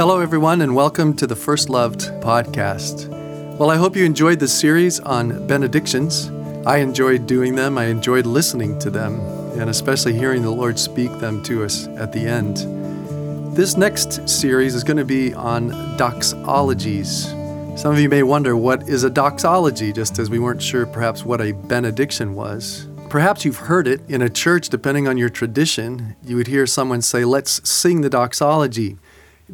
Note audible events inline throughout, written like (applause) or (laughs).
Hello, everyone, and welcome to the First Loved podcast. Well, I hope you enjoyed this series on benedictions. I enjoyed doing them, I enjoyed listening to them, and especially hearing the Lord speak them to us at the end. This next series is going to be on doxologies. Some of you may wonder what is a doxology, just as we weren't sure perhaps what a benediction was. Perhaps you've heard it in a church, depending on your tradition. You would hear someone say, Let's sing the doxology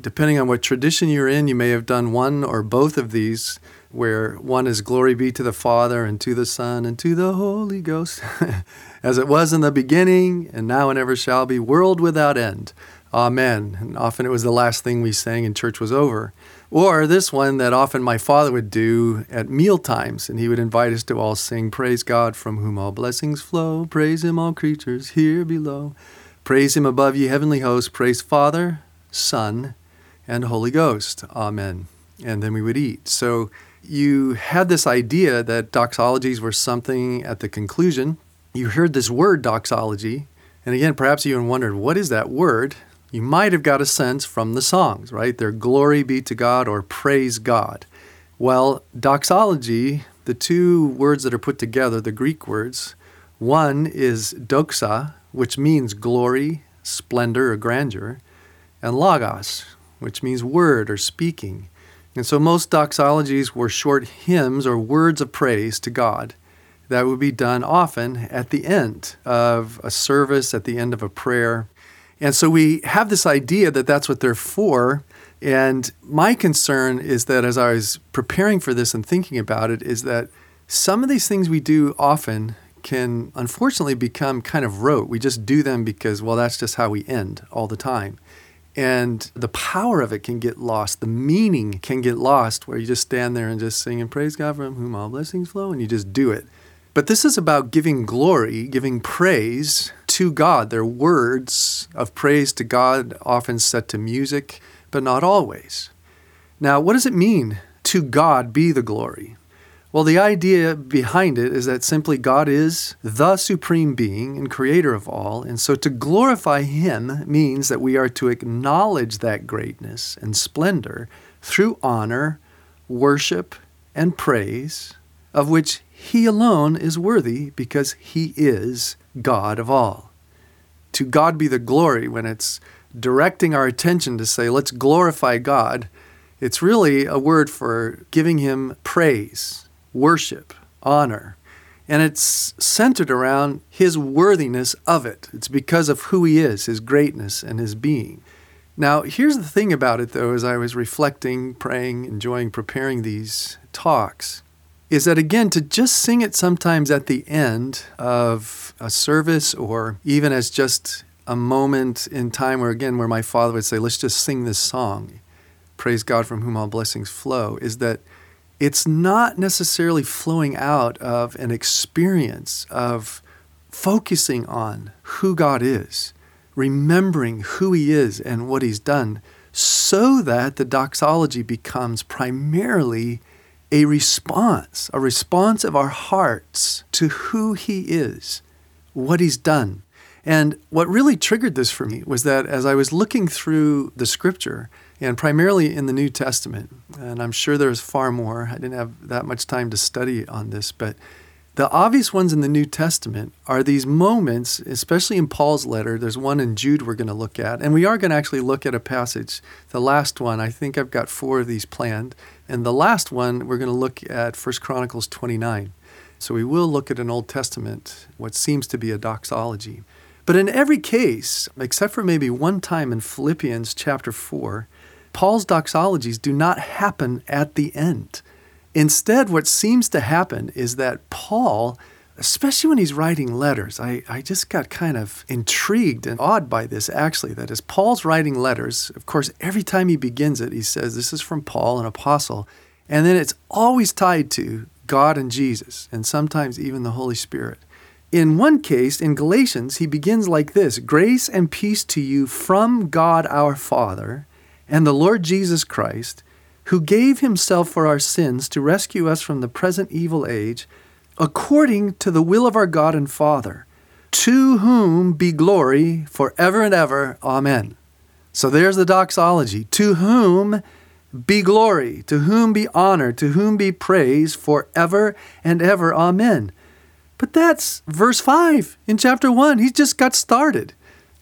depending on what tradition you're in, you may have done one or both of these, where one is glory be to the Father and to the Son and to the Holy Ghost, (laughs) as it was in the beginning and now and ever shall be, world without end. Amen. And often it was the last thing we sang and church was over. Or this one that often my father would do at meal times, and he would invite us to all sing, Praise God from whom all blessings flow, praise him all creatures here below, praise him above ye heavenly hosts, praise Father, Son, and Holy Ghost. Amen. And then we would eat. So you had this idea that doxologies were something at the conclusion. You heard this word doxology. And again, perhaps you even wondered, what is that word? You might have got a sense from the songs, right? They're glory be to God or praise God. Well, doxology, the two words that are put together, the Greek words, one is doxa, which means glory, splendor, or grandeur, and logos, which means word or speaking. And so most doxologies were short hymns or words of praise to God that would be done often at the end of a service, at the end of a prayer. And so we have this idea that that's what they're for. And my concern is that as I was preparing for this and thinking about it, is that some of these things we do often can unfortunately become kind of rote. We just do them because, well, that's just how we end all the time. And the power of it can get lost. The meaning can get lost where you just stand there and just sing and praise God from whom all blessings flow and you just do it. But this is about giving glory, giving praise to God. They're words of praise to God, often set to music, but not always. Now, what does it mean to God be the glory? Well, the idea behind it is that simply God is the supreme being and creator of all. And so to glorify Him means that we are to acknowledge that greatness and splendor through honor, worship, and praise, of which He alone is worthy because He is God of all. To God be the glory when it's directing our attention to say, let's glorify God. It's really a word for giving Him praise worship, honor. And it's centered around his worthiness of it. It's because of who he is, his greatness, and his being. Now, here's the thing about it, though, as I was reflecting, praying, enjoying preparing these talks, is that again, to just sing it sometimes at the end of a service or even as just a moment in time where, again, where my father would say, let's just sing this song, praise God from whom all blessings flow, is that it's not necessarily flowing out of an experience of focusing on who God is, remembering who He is and what He's done, so that the doxology becomes primarily a response, a response of our hearts to who He is, what He's done. And what really triggered this for me was that as I was looking through the scripture, and primarily in the New Testament. And I'm sure there's far more. I didn't have that much time to study on this, but the obvious ones in the New Testament are these moments, especially in Paul's letter. There's one in Jude we're going to look at, and we are going to actually look at a passage. The last one, I think I've got four of these planned, and the last one we're going to look at 1 Chronicles 29. So we will look at an Old Testament, what seems to be a doxology. But in every case, except for maybe one time in Philippians chapter 4, Paul's doxologies do not happen at the end. Instead, what seems to happen is that Paul, especially when he's writing letters, I, I just got kind of intrigued and awed by this actually. That as Paul's writing letters, of course, every time he begins it, he says, This is from Paul, an apostle. And then it's always tied to God and Jesus, and sometimes even the Holy Spirit. In one case, in Galatians, he begins like this Grace and peace to you from God our Father and the Lord Jesus Christ, who gave himself for our sins to rescue us from the present evil age, according to the will of our God and Father, to whom be glory forever and ever. Amen. So there's the doxology. To whom be glory, to whom be honor, to whom be praise forever and ever. Amen. But that's verse 5 in chapter 1. He's just got started.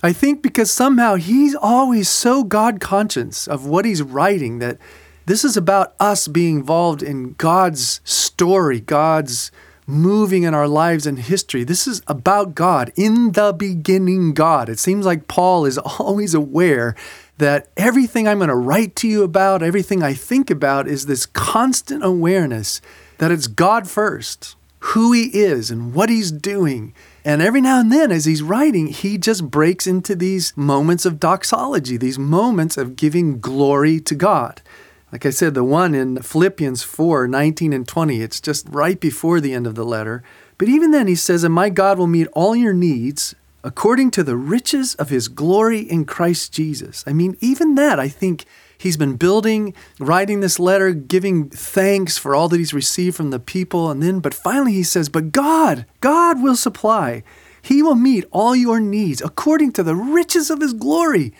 I think because somehow he's always so God conscious of what he's writing that this is about us being involved in God's story, God's moving in our lives and history. This is about God. In the beginning, God. It seems like Paul is (laughs) always aware that everything I'm going to write to you about, everything I think about, is this constant awareness that it's God first, who He is and what He's doing. And every now and then, as he's writing, he just breaks into these moments of doxology, these moments of giving glory to God. Like I said, the one in Philippians 4 19 and 20, it's just right before the end of the letter. But even then, he says, And my God will meet all your needs according to the riches of his glory in Christ Jesus. I mean, even that, I think he's been building, writing this letter, giving thanks for all that he's received from the people. And then, but finally, he says, But God, God will supply. He will meet all your needs according to the riches of his glory.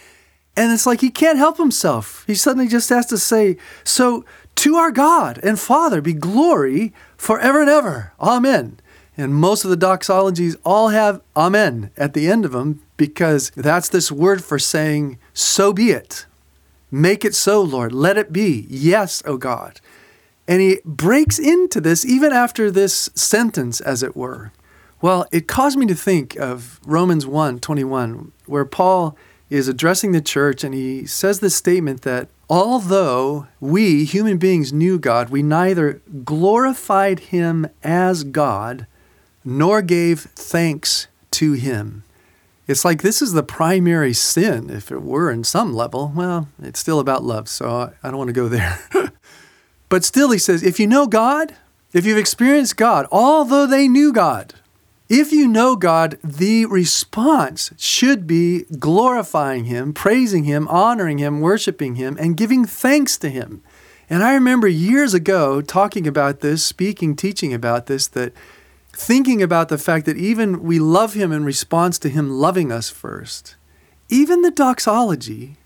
And it's like he can't help himself. He suddenly just has to say, So to our God and Father be glory forever and ever. Amen. And most of the doxologies all have amen at the end of them because that's this word for saying, so be it. Make it so, Lord. Let it be. Yes, O God. And he breaks into this even after this sentence, as it were. Well, it caused me to think of Romans 1 21, where Paul is addressing the church and he says this statement that although we, human beings, knew God, we neither glorified him as God nor gave thanks to him. It's like this is the primary sin, if it were in some level. Well, it's still about love, so I don't want to go there. (laughs) but still, he says, if you know God, if you've experienced God, although they knew God, if you know God, the response should be glorifying Him, praising Him, honoring Him, worshiping Him, and giving thanks to Him. And I remember years ago talking about this, speaking, teaching about this, that thinking about the fact that even we love him in response to him loving us first, even the doxology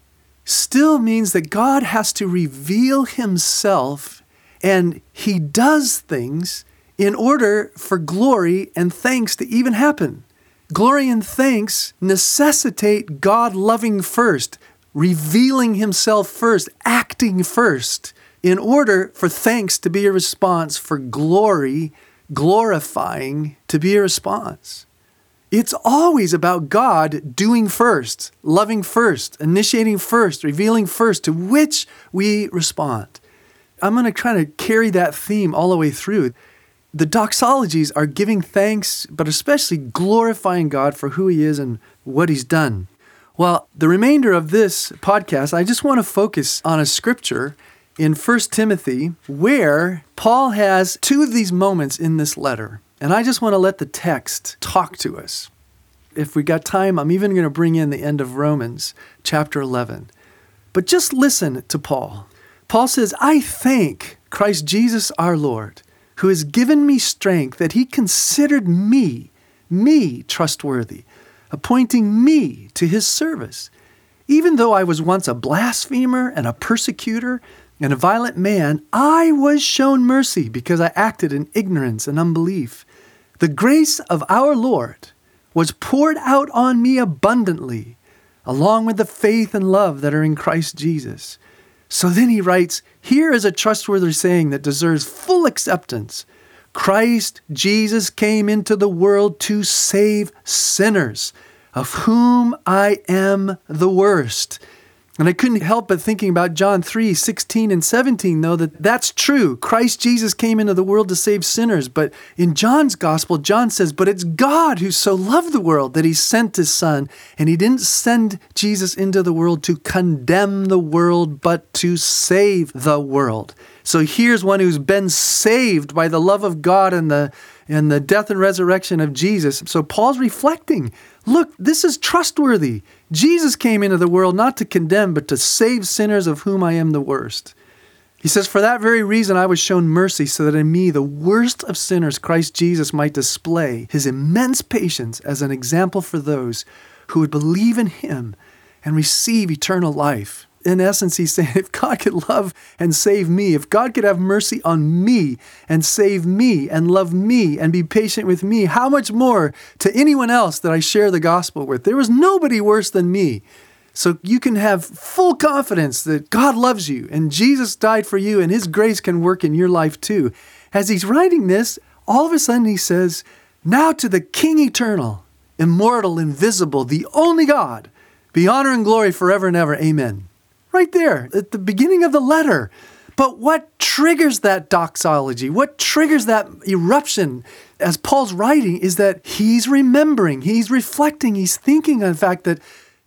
still means that God has to reveal himself and he does things in order for glory and thanks to even happen. Glory and thanks necessitate God loving first, revealing himself first, acting first, in order for thanks to be a response for glory glorifying to be a response. It's always about God doing first, loving first, initiating first, revealing first, to which we respond. I'm going to kind of carry that theme all the way through. The doxologies are giving thanks, but especially glorifying God for who He is and what He's done. Well, the remainder of this podcast, I just want to focus on a scripture in 1 Timothy where Paul has two of these moments in this letter. And I just want to let the text talk to us. If we got time, I'm even going to bring in the end of Romans chapter 11. But just listen to Paul. Paul says, I thank Christ Jesus our Lord, who has given me strength that he considered me, me trustworthy, appointing me to his service. Even though I was once a blasphemer and a persecutor and a violent man, I was shown mercy because I acted in ignorance and unbelief. The grace of our Lord was poured out on me abundantly, along with the faith and love that are in Christ Jesus. So then he writes Here is a trustworthy saying that deserves full acceptance Christ Jesus came into the world to save sinners, of whom I am the worst. And I couldn't help but thinking about John 3 16 and 17, though, that that's true. Christ Jesus came into the world to save sinners. But in John's gospel, John says, But it's God who so loved the world that he sent his son. And he didn't send Jesus into the world to condemn the world, but to save the world. So here's one who's been saved by the love of God and the and the death and resurrection of Jesus. So Paul's reflecting look, this is trustworthy. Jesus came into the world not to condemn, but to save sinners of whom I am the worst. He says, For that very reason I was shown mercy, so that in me, the worst of sinners, Christ Jesus might display his immense patience as an example for those who would believe in him and receive eternal life. In essence, he's saying, if God could love and save me, if God could have mercy on me and save me and love me and be patient with me, how much more to anyone else that I share the gospel with? There was nobody worse than me. So you can have full confidence that God loves you and Jesus died for you and his grace can work in your life too. As he's writing this, all of a sudden he says, Now to the King eternal, immortal, invisible, the only God, be honor and glory forever and ever. Amen. Right there at the beginning of the letter. But what triggers that doxology? What triggers that eruption as Paul's writing is that he's remembering, he's reflecting, he's thinking on the fact that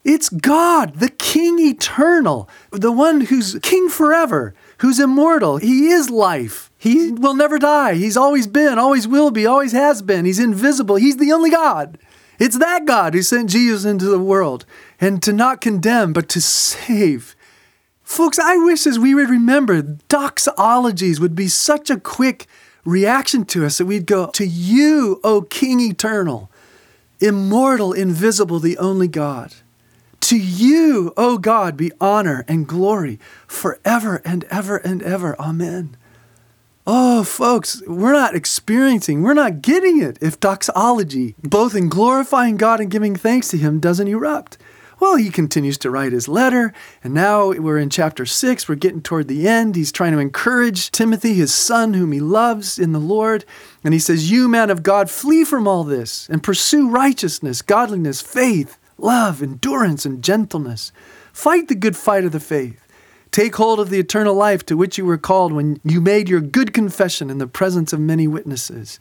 it's God, the King eternal, the one who's King forever, who's immortal. He is life. He will never die. He's always been, always will be, always has been. He's invisible. He's the only God. It's that God who sent Jesus into the world and to not condemn, but to save. Folks, I wish as we would remember, doxologies would be such a quick reaction to us that we'd go, To you, O King eternal, immortal, invisible, the only God. To you, O God, be honor and glory forever and ever and ever. Amen. Oh, folks, we're not experiencing, we're not getting it if doxology, both in glorifying God and giving thanks to Him, doesn't erupt. Well, he continues to write his letter, and now we're in chapter 6. We're getting toward the end. He's trying to encourage Timothy, his son, whom he loves in the Lord. And he says, You, man of God, flee from all this and pursue righteousness, godliness, faith, love, endurance, and gentleness. Fight the good fight of the faith. Take hold of the eternal life to which you were called when you made your good confession in the presence of many witnesses.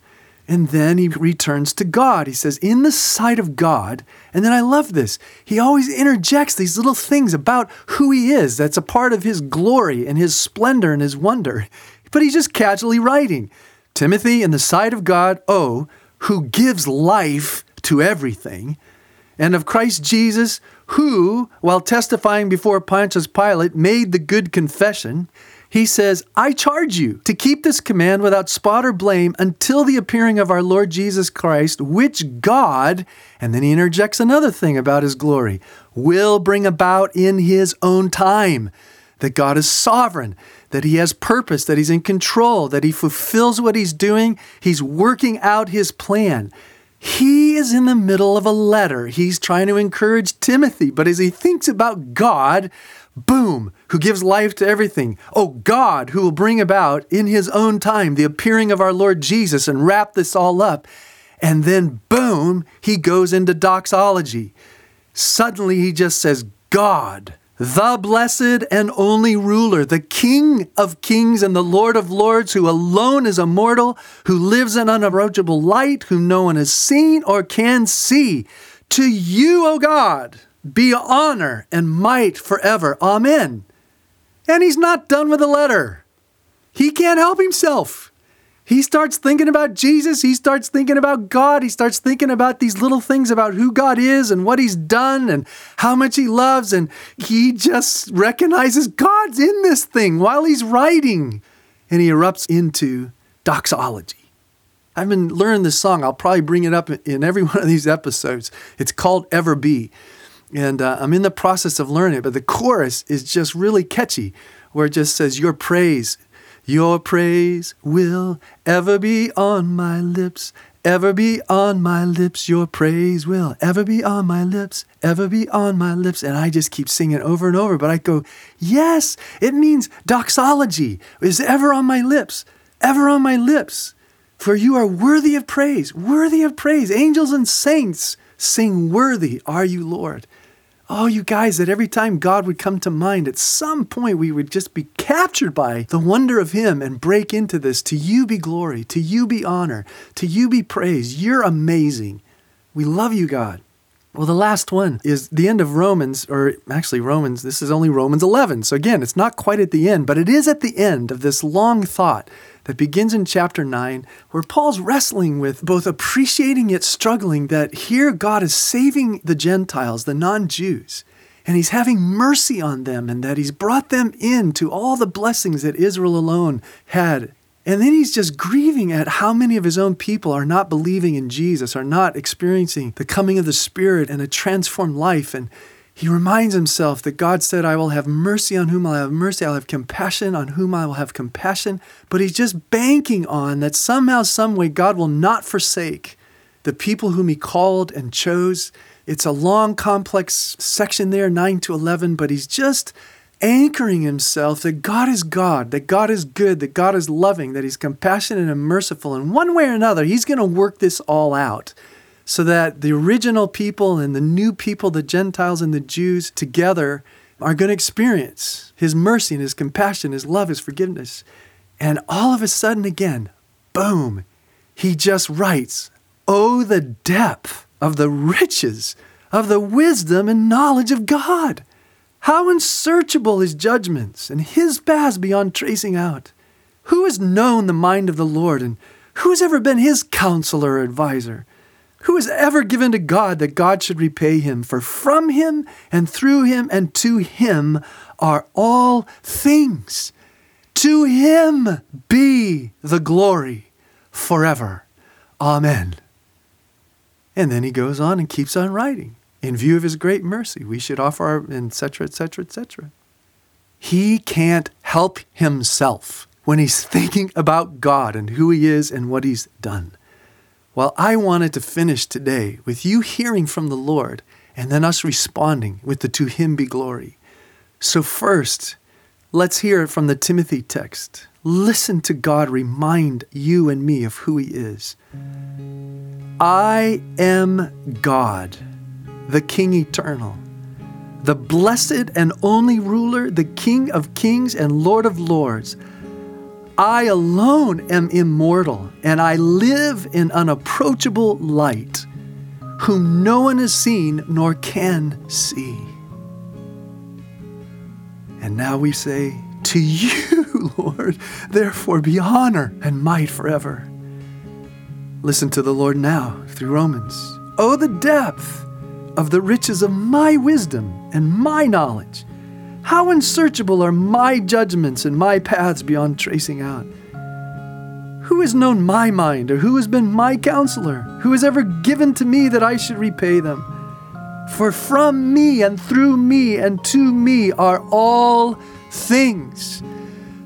And then he returns to God. He says, In the sight of God. And then I love this. He always interjects these little things about who he is that's a part of his glory and his splendor and his wonder. But he's just casually writing Timothy, in the sight of God, oh, who gives life to everything and of Christ Jesus, who, while testifying before Pontius Pilate, made the good confession, he says, I charge you to keep this command without spot or blame until the appearing of our Lord Jesus Christ, which God, and then he interjects another thing about his glory, will bring about in his own time. That God is sovereign, that he has purpose, that he's in control, that he fulfills what he's doing, he's working out his plan. He is in the middle of a letter. He's trying to encourage Timothy, but as he thinks about God, boom, who gives life to everything. Oh, God, who will bring about in his own time the appearing of our Lord Jesus and wrap this all up. And then, boom, he goes into doxology. Suddenly, he just says, God the blessed and only ruler, the King of kings and the Lord of lords, who alone is immortal, who lives in unapproachable light, whom no one has seen or can see. To you, O God, be honor and might forever. Amen. And he's not done with the letter. He can't help himself. He starts thinking about Jesus. He starts thinking about God. He starts thinking about these little things about who God is and what He's done and how much He loves. And he just recognizes God's in this thing while he's writing. And he erupts into doxology. I've been learning this song. I'll probably bring it up in every (laughs) one of these episodes. It's called Ever Be. And uh, I'm in the process of learning it, but the chorus is just really catchy, where it just says, Your praise your praise will ever be on my lips, ever be on my lips. Your praise will ever be on my lips, ever be on my lips. And I just keep singing over and over, but I go, yes, it means doxology is ever on my lips, ever on my lips. For you are worthy of praise, worthy of praise. Angels and saints sing, Worthy are you, Lord. Oh, you guys, that every time God would come to mind, at some point we would just be captured by the wonder of Him and break into this. To you be glory, to you be honor, to you be praise. You're amazing. We love you, God. Well, the last one is the end of Romans, or actually, Romans, this is only Romans 11. So again, it's not quite at the end, but it is at the end of this long thought that begins in chapter 9, where Paul's wrestling with both appreciating yet struggling that here God is saving the Gentiles, the non Jews, and he's having mercy on them, and that he's brought them into all the blessings that Israel alone had and then he's just grieving at how many of his own people are not believing in Jesus, are not experiencing the coming of the Spirit and a transformed life. And he reminds himself that God said, I will have mercy on whom I'll have mercy, I'll have compassion on whom I will have compassion. But he's just banking on that somehow, some way, God will not forsake the people whom he called and chose. It's a long, complex section there, 9 to 11, but he's just anchoring himself that God is God, that God is good, that God is loving, that he's compassionate and merciful. And one way or another, he's going to work this all out so that the original people and the new people, the Gentiles and the Jews together, are going to experience his mercy and his compassion, his love, his forgiveness. And all of a sudden, again, boom, he just writes, Oh, the depth of the riches of the wisdom and knowledge of God! How unsearchable his judgments and his paths beyond tracing out. Who has known the mind of the Lord and who has ever been his counselor or adviser? Who has ever given to God that God should repay him? For from him and through him and to him are all things. To him be the glory forever. Amen. And then he goes on and keeps on writing in view of his great mercy, we should offer our, etc., etc., etc. He can't help himself when he's thinking about God and who he is and what he's done. Well, I wanted to finish today with you hearing from the Lord and then us responding with the To Him Be Glory. So, first, let's hear it from the Timothy text. Listen to God remind you and me of who He is. I am God the King eternal, the blessed and only ruler, the King of kings and Lord of lords. I alone am immortal, and I live in unapproachable light, whom no one has seen nor can see. And now we say, To you, (laughs) Lord, therefore be honor and might forever. Listen to the Lord now through Romans. Oh, the depth of the riches of my wisdom and my knowledge. How unsearchable are my judgments and my paths beyond tracing out. Who has known my mind, or who has been my counselor? Who has ever given to me that I should repay them? For from me and through me and to me are all things.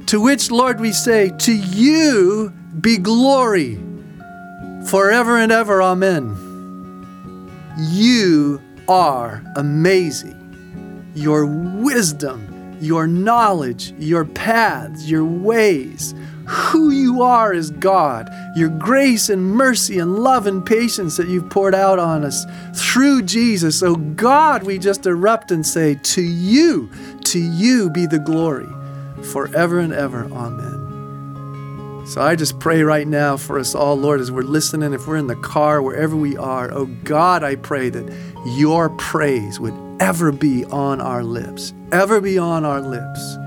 To which, Lord, we say, To you be glory forever and ever. Amen. You are amazing. Your wisdom, your knowledge, your paths, your ways, who you are as God, your grace and mercy and love and patience that you've poured out on us through Jesus. Oh God, we just erupt and say, To you, to you be the glory forever and ever. Amen. So I just pray right now for us all, Lord, as we're listening, if we're in the car, wherever we are, oh God, I pray that your praise would ever be on our lips, ever be on our lips,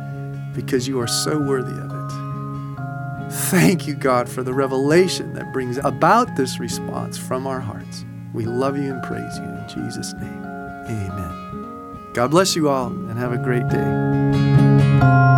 because you are so worthy of it. Thank you, God, for the revelation that brings about this response from our hearts. We love you and praise you in Jesus' name. Amen. God bless you all and have a great day.